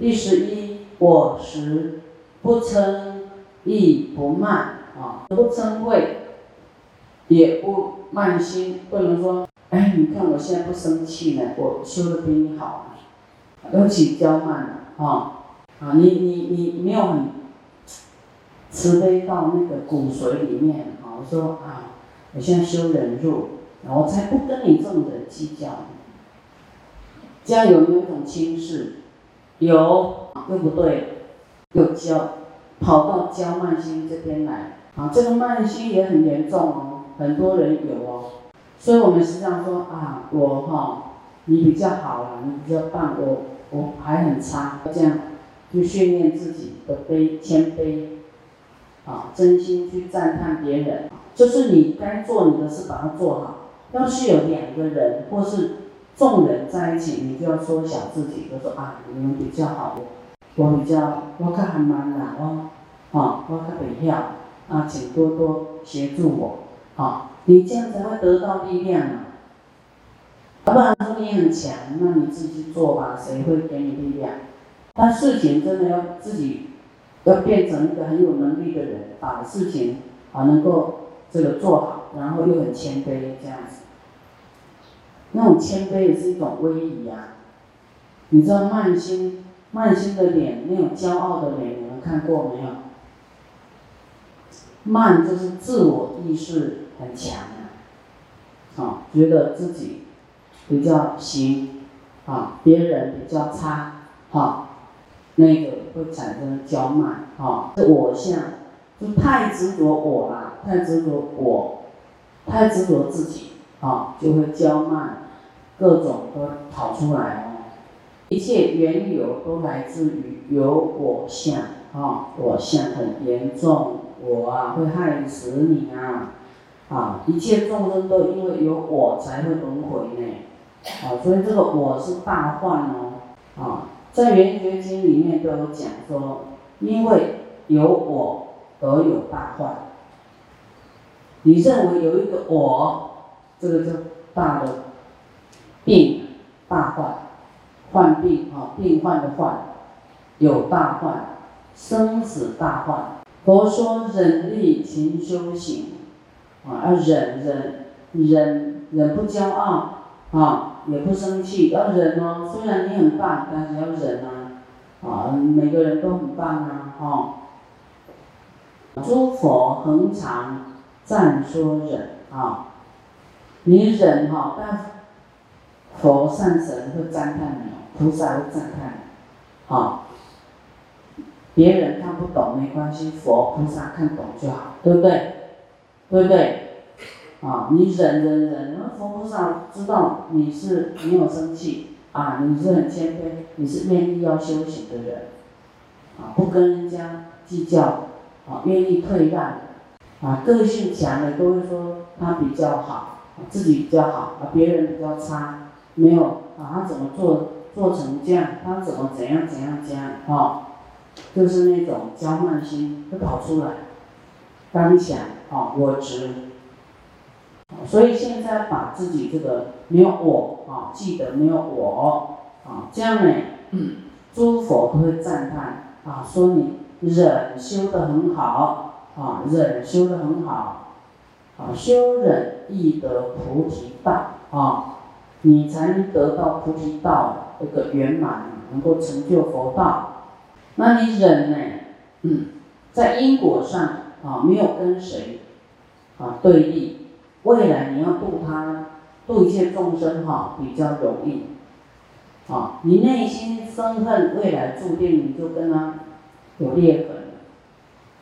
第十一，我时不嗔亦不慢啊，不嗔恚，也不慢心，不能说，哎，你看我现在不生气呢，我修的比你好，尤其骄慢了啊啊，你你你没有很慈悲到那个骨髓里面啊，我说啊，我现在修忍辱，我才不跟你这么的计较。这样有没有一种轻视？有，对不对？有骄，跑到焦慢心这边来啊！这个慢心也很严重哦，很多人有哦。所以我们实际上说啊，我哈，你比较好了，你比较棒，我我还很差。这样去训练自己的悲谦卑啊，真心去赞叹别人，就是你该做你的事，把它做好。要是有两个人或是。众人在一起，你就要缩小自己，就说啊，你们比较好，我比较我较还慢啦，我，啊，我较袂晓，啊，请多多协助我，啊，你这样才会得到力量啊。不然说你很强，那你自己去做吧，谁会给你力量？但事情真的要自己，要变成一个很有能力的人，把事情啊能够这个做好，然后又很谦卑这样子。那种谦卑也是一种威仪啊！你知道慢心慢心的脸，那种骄傲的脸，你们看过没有？慢就是自我意识很强啊，啊，觉得自己比较行，啊，别人比较差，哈，那个会产生骄慢，啊，我相，就太执着我了，太执着我，太执着自己，啊，就会骄慢。各种都跑出来哦，一切缘由都来自于有我相啊，我相很严重，我啊会害死你啊，啊，一切众生都因为有我才会轮回呢，啊，所以这个我是大患哦，啊，在圆觉经里面都有讲说，因为有我而有大患，你认为有一个我，这个就大的。病大患，患病啊，病患的患，有大患，生死大患。佛说忍力勤修行，啊，要忍忍忍忍不骄傲啊，也不生气，要忍哦。虽然你很棒，但是要忍啊，啊，每个人都很棒啊，哈。诸佛恒常赞说忍啊，你忍哈，但。佛善神会赞叹你，菩萨会赞叹你，好，别人看不懂没关系，佛菩萨看懂就好，对不对？对不对？啊，你忍忍忍，那佛菩萨知道你是没有生气，啊，你是很谦卑，你是愿意要修行的人，啊，不跟人家计较，啊，愿意退让，啊，个性强的都会说他比较好，自己比较好，啊，别人比较差。没有啊，他怎么做做成这样？他怎么怎样怎样怎样？哈，就是那种骄慢心会跑出来，刚想啊，我执，所以现在把自己这个没有我啊，记得没有我啊，这样呢，诸佛都会赞叹啊，说你忍修得很好啊，忍修得很好，啊，修忍易得菩提道啊。你才能得到菩提道这个圆满，能够成就佛道。那你忍呢？嗯，在因果上啊，没有跟谁啊对立。未来你要度他，度一切众生哈，比较容易。啊，你内心生恨，未来注定你就跟他有裂痕。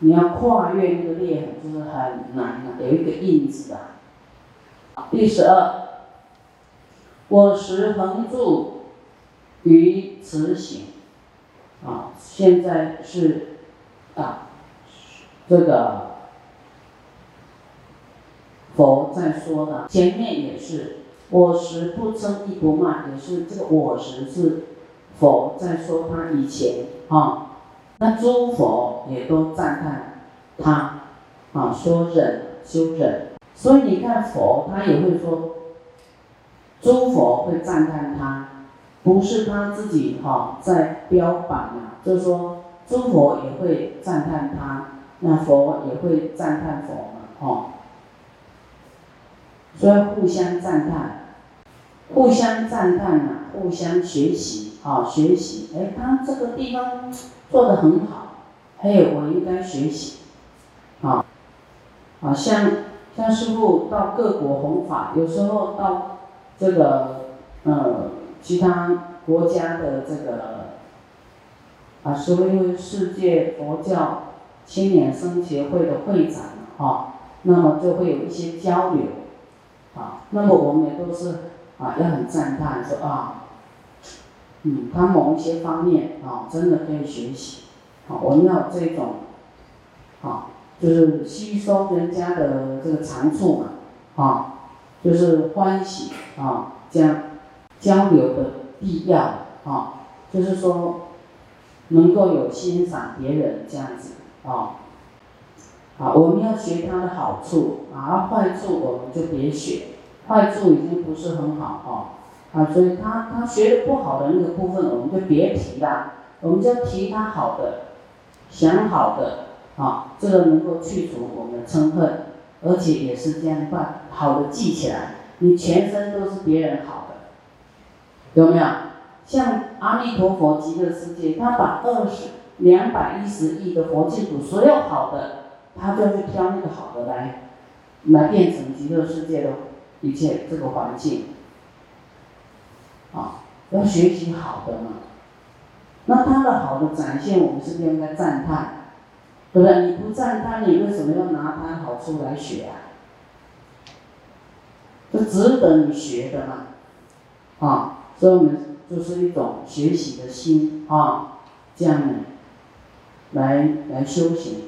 你要跨越那个裂痕，就是很难的，有一个印子啊。第十二。我时恒住于此行，啊，现在是啊，这个佛在说的，前面也是我时不嗔亦不慢，也是这个我时是佛在说他以前啊，那诸佛也都赞叹他啊，说忍修忍，所以你看佛他也会说。诸佛会赞叹他，不是他自己哈在标榜啊，就是说诸佛也会赞叹他，那佛也会赞叹佛嘛，哦，所以互相赞叹，互相赞叹啊，互相学习啊，学习，哎，他这个地方做的很好，还有我应该学习，啊，啊，像像师傅到各国弘法，有时候到这个呃其他国家的这个啊，所谓世界佛教青年生协会的会长哈，那么就会有一些交流，啊，那么我们也都是啊，要很赞叹说啊，嗯，他某一些方面啊，真的可以学习，好，我们要这种，好。就是吸收人家的这个长处嘛，啊，就是欢喜啊，这样交流的必要啊，就是说能够有欣赏别人这样子啊，啊，我们要学他的好处，啊，坏处我们就别学，坏处已经不是很好啊，啊，所以他他学的不好的那个部分我们就别提了，我们就要提他好的，想好的。啊，这个能够去除我们的嗔恨，而且也是这样把好的记起来，你全身都是别人好的，有没有？像阿弥陀佛极乐世界，他把二十两百一十亿的佛净土所有好的，他就要去挑那个好的来，来变成极乐世界的一切这个环境。啊，要学习好的嘛，那他的好的展现，我们是不是应该赞叹？对不对？你不赞叹，你为什么要拿他好处来学啊？这值得你学的嘛，啊，所以我们就是一种学习的心啊，这样呢，来来修行。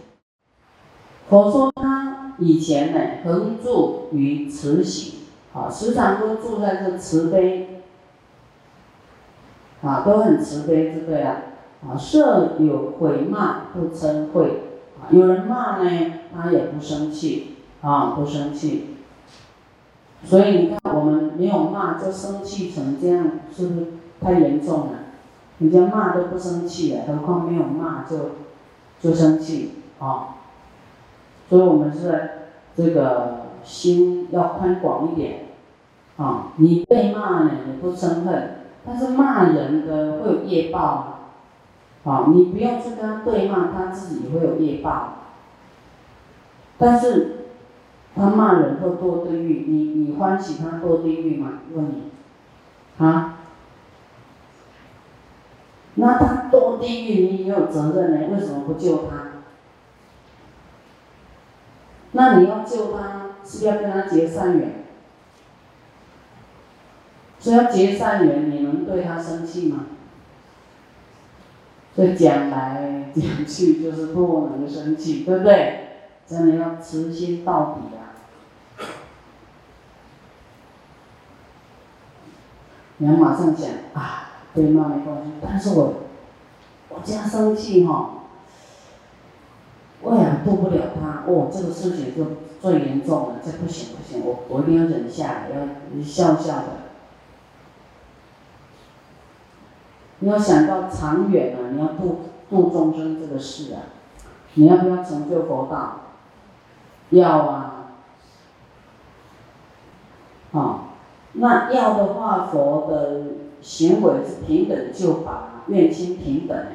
佛说他以前呢，恒住于慈行，啊，时常都住在这慈悲，啊，都很慈悲，对不对啊？啊，设有毁骂不嗔恚。有人骂呢，他也不生气，啊，不生气。所以你看，我们没有骂就生气成这样，是不是太严重了？人家骂都不生气了，何况没有骂就就生气啊？所以我们是这个心要宽广一点啊。你被骂呢，你不生恨，但是骂人的会有业报。好，你不用去跟他对骂，他自己会有业报。但是，他骂人会堕地狱，你你欢喜他堕地狱吗？问你，啊？那他堕地狱，你也有责任呢？为什么不救他？那你要救他，是要跟他结善缘。所以要结善缘，你能对他生气吗？所以讲来讲去就是不能生气，对不对？真的要痴心到底啊！你要马上讲啊，对妈没关系，但是我我这样生气哈，我也渡不了他哦，这个事情就最严重了，这不行不行，我我一定要忍下来，要笑笑的。你要想到长远啊，你要度度众生这个事啊，你要不要成就佛道？要啊。啊，那要的话，佛的行为是平等就法，愿亲平等呢。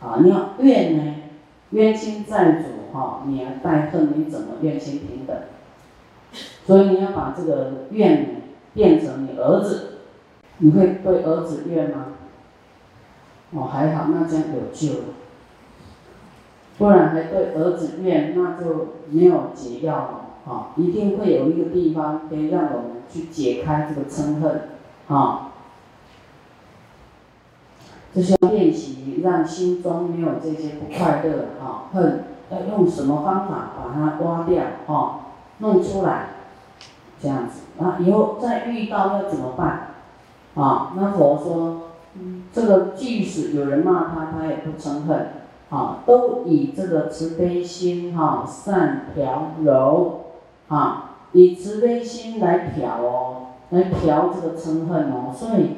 啊，你要愿呢，冤亲债主哈，你要带恨，你怎么冤亲平等？所以你要把这个怨变成你儿子，你会对儿子怨吗？哦，还好，那这样有救了。不然还对儿子怨，那就没有解药了。啊，一定会有一个地方可以让我们去解开这个嗔恨。啊，就是要练习，让心中没有这些不快乐。啊，恨要用什么方法把它挖掉？啊，弄出来，这样子。啊，以后再遇到要怎么办？啊，那佛说。这个即使有人骂他，他也不嗔恨，啊，都以这个慈悲心哈善调柔，啊，以慈悲心来调哦，来调这个嗔恨哦，所以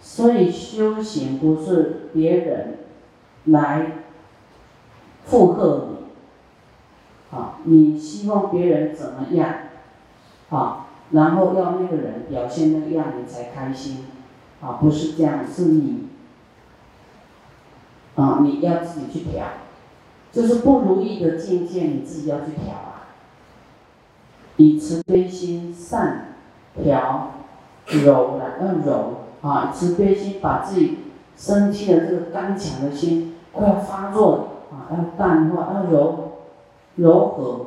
所以修行不是别人来附和你，啊，你希望别人怎么样，啊，然后要那个人表现那个样你才开心，啊，不是这样，是你，啊，你要自己去调，就是不如意的境界你自己要去调啊，以慈悲心善调柔来，要柔。啊，慈悲心把自己生气的这个刚强的心快要发作了啊，要淡化，要柔柔和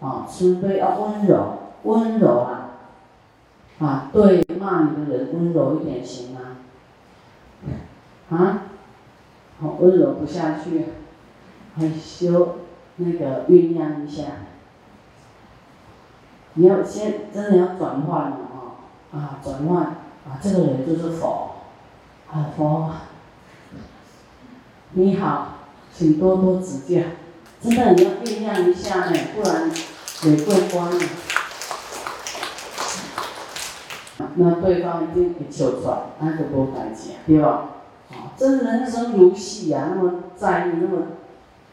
啊，慈悲要温柔温柔啊啊，对骂你的人温柔一点行吗？啊，好温柔不下去，害羞那个酝酿一下，你要先真的要转换了啊啊转换。啊，这个人就是佛，啊佛，你好，请多多指教。真的你要酝酿一下呢，不然也过关了。那对方一定会笑出来，那就不敢讲，对吧？啊，这人生如戏啊，那么在意，那么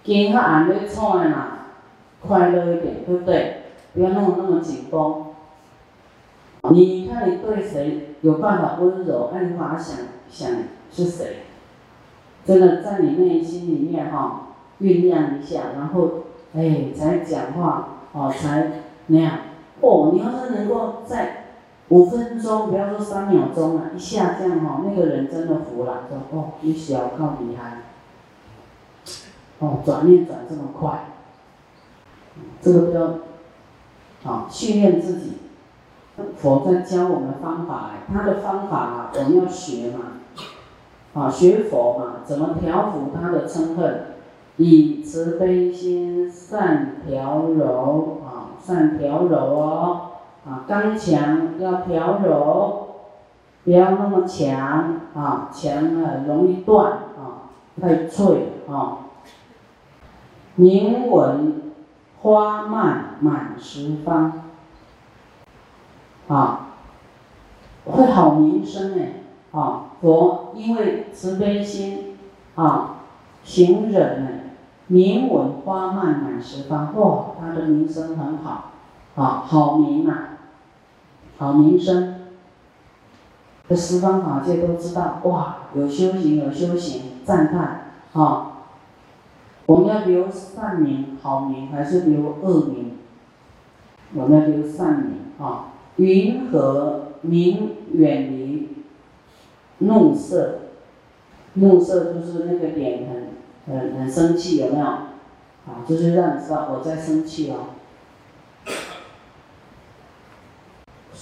今和暗要创的嘛，快乐一点，对不对？不要弄得那么紧绷。你看你对谁有办法温柔？按法想想是谁？真的在你内心里面哈酝酿一下，然后哎才讲话哦，才那样哦。你要是能够在五分钟，不要说三秒钟了，一下这样哈，那个人真的服了，说哦你小靠厉害，哦转念转这么快，这个要啊训练自己。佛在教我们方法他的方法啊，我们要学嘛，啊，学佛嘛，怎么调伏他的嗔恨？以慈悲心善调柔啊，善调柔哦，啊，刚强要调柔，不要那么强啊，强了容易断啊，太脆啊。明文花漫满十方。啊，会好名声哎！啊，佛因为慈悲心啊，行忍哎，名闻花漫满十方，哇，他的名声很好，啊，好名啊，好名声，这十方法界都知道，哇，有修行有修行，赞叹啊！我们要留善名好名，还是留恶名？我们要留善名啊！云和明远离怒色，怒色就是那个脸很很很生气，有没有？啊，就是让你知道我在生气哦。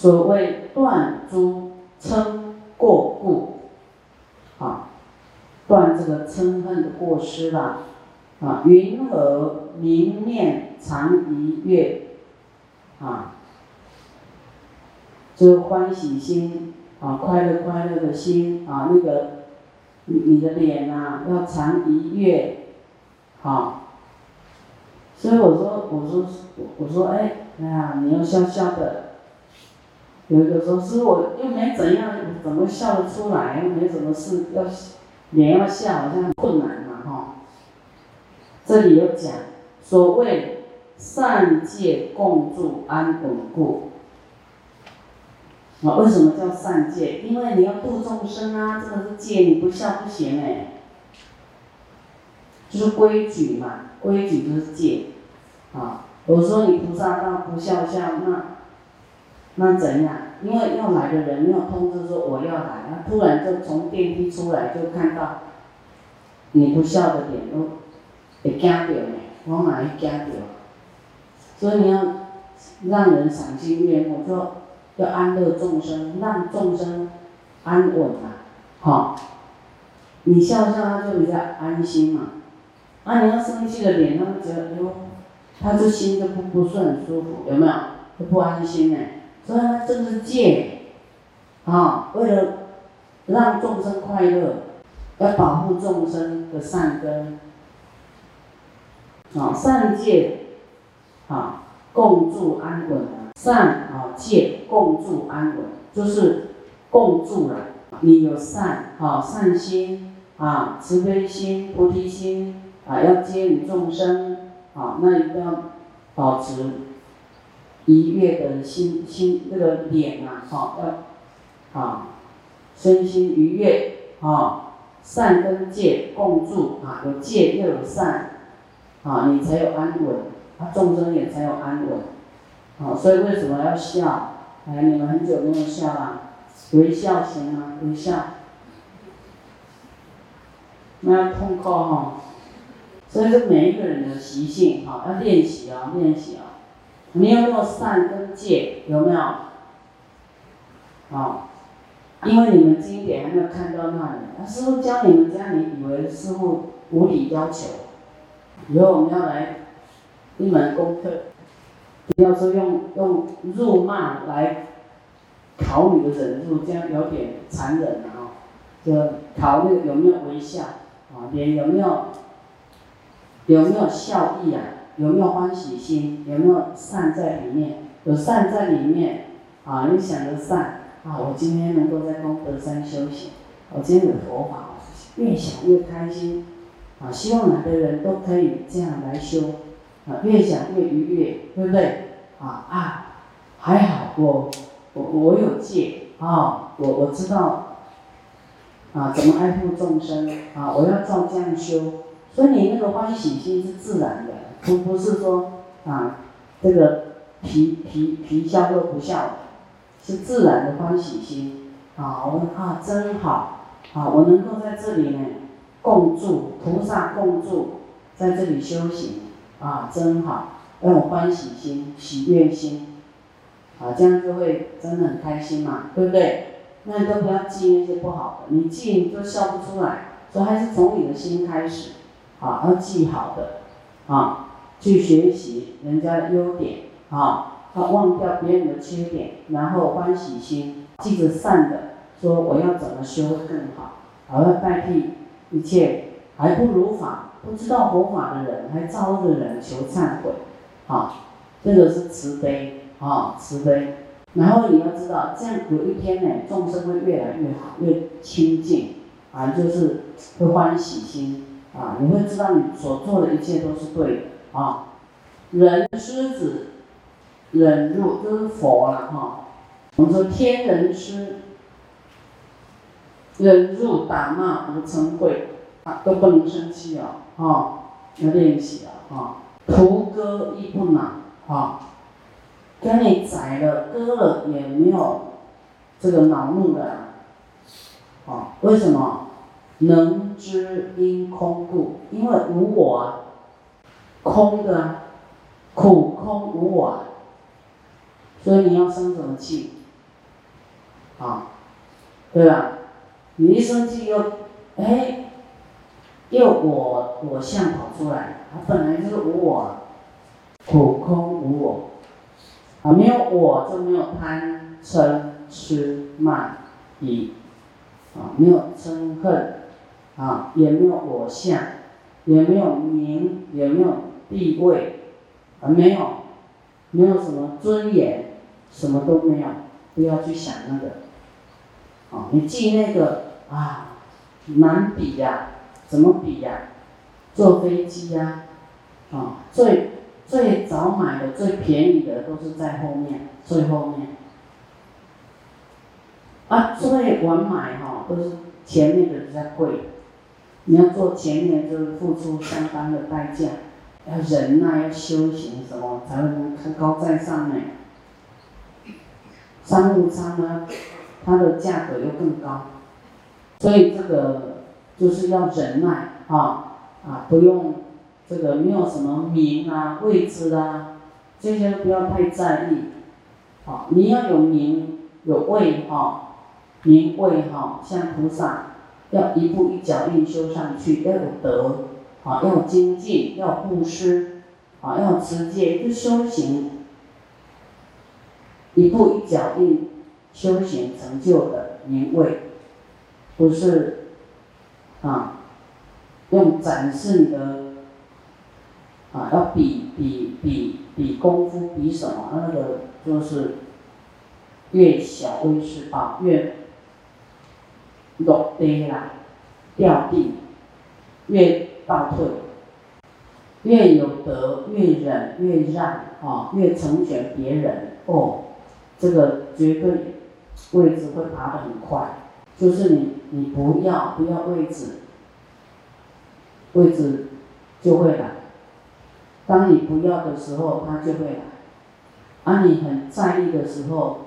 所谓断诸嗔过故，啊，断这个嗔恨的过失啦，啊，云和明念常一月，啊。就是欢喜心啊，快乐快乐的心啊，那个你你的脸呐要常愉悦，好。所以我说我说我说哎哎呀，你要笑笑的。有一个说师我又没怎样，怎么笑得出来？又没什么事，要脸要笑好像很困难嘛哈。这里有讲，所谓善戒共住安稳故。啊，为什么叫善戒？因为你要度众生啊，这个是戒，你不孝不行哎。就是规矩嘛，规矩就是戒。啊，我说你菩萨道不孝孝，那那怎样？因为要来的人没有通知说我要来，那突然就从电梯出来就看到你不笑的脸，都会惊到呢，我哪会惊到。所以你要让人赏心悦目，就。要安乐众生，让众生安稳啊！好，你笑笑，他就比较安心嘛。啊，你要生气的脸，他们觉得哟，他这心就不不是很舒服，有没有？就不安心呢。所以呢，这是戒啊，为了让众生快乐，要保护众生的善根啊，善戒啊，共住安稳啊。善啊戒共住安稳，就是共住了，你有善，啊，善心，啊，慈悲心、菩提心，啊，要接引众生，啊，那一定要保持愉悦的心心那个脸啊，好要，啊，身心愉悦，啊，善跟戒共住，啊，有戒又有善，啊，你才有安稳，啊，众生也才有安稳，啊，所以为什么要笑？哎，你们很久没有笑了。微笑行吗？微笑，那要痛苦哈。所以说每一个人的习性哈，要练习啊，练习啊。你有没有善跟戒？有没有？啊，因为你们经典还没有看到那里，师傅教你们这样，你以为师傅无理要求？以后我们要来一门功课，不要说用用辱骂来。考你的忍住，这样有点残忍了哦。就考那个有没有微笑啊，脸有没有有没有笑意啊，有没有欢喜心，有没有善在里面？有善在里面啊，你想着善啊，我今天能够在功德山修行，我今天有佛法，越想越开心啊。希望哪个人都可以这样来修啊，越想越愉悦，对不对？啊啊，还好我。我我有戒啊，我我知道啊，怎么爱护众生啊，我要照这样修，所以你那个欢喜心是自然的，不不是说啊，这个皮皮皮笑肉不笑，是自然的欢喜心啊，我啊真好啊，我能够在这里呢共住，菩萨共住，在这里修行啊真好，要有欢喜心、喜悦心。啊，这样就会真的很开心嘛，对不对？那你都不要记那些不好的，你记你就笑不出来，所以还是从你的心开始，啊，要记好的，啊，去学习人家的优点，啊，他忘掉别人的缺点，然后欢喜心，记着善的，说我要怎么修更好，我要代替一切还不如法、不知道佛法的人，还造恶的人求忏悔，啊，这个是慈悲。啊，慈悲，然后你要知道，这样有一天呢，众生会越来越好，越清净，啊，就是会欢喜心，啊，你会知道你所做的一切都是对的，啊，人狮子忍辱就是佛了，哈，我们说天人师忍辱打骂无嗔恚，啊，都不能生气啊，哈，要练习啊，哈，屠割亦不恼，啊。跟你宰了割了也没有这个恼怒的，啊，为什么？能知因空故，因为无我啊，空的，苦空无我，所以你要生什么气？啊，对吧？你一生气又，哎，又我我相跑出来，它本来就是无我，苦空无我。啊，没有我就没有贪嗔痴慢疑，啊，没有憎恨，啊，也没有我相，也没有名，也没有地位，啊，没有，没有什么尊严，什么都没有，不要去想那个，啊，你记那个啊，难比呀，怎么比呀？坐飞机呀，啊，最。最早买的最便宜的都是在后面，最后面。啊，最晚买哈都是前面的比较贵，你要坐前面就是付出相当的代价，要忍耐，要修行什么才能高高在上呢？商务舱呢，它的价格又更高，所以这个就是要忍耐啊啊，不用。这个没有什么名啊、位置啊，这些不要太在意。好，你要有名有位哈，名位哈，像菩萨要一步一脚印修上去，要有德，啊，要精进，要布施，啊，要持戒，就修行，一步一脚印修行成就的名位，不是啊，用展示你的。啊，要比比比比功夫，比什么？那个就是越小威势大，越落地啦，掉地，越倒退，越有德，越忍，越让，啊，越成全别人，哦，这个绝对位置会爬得很快。就是你，你不要不要位置，位置就会来。当你不要的时候，它就会来；而你很在意的时候，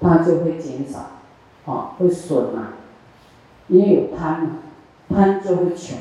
它就会减少，哦，会损嘛。因为有贪嘛，贪就会穷。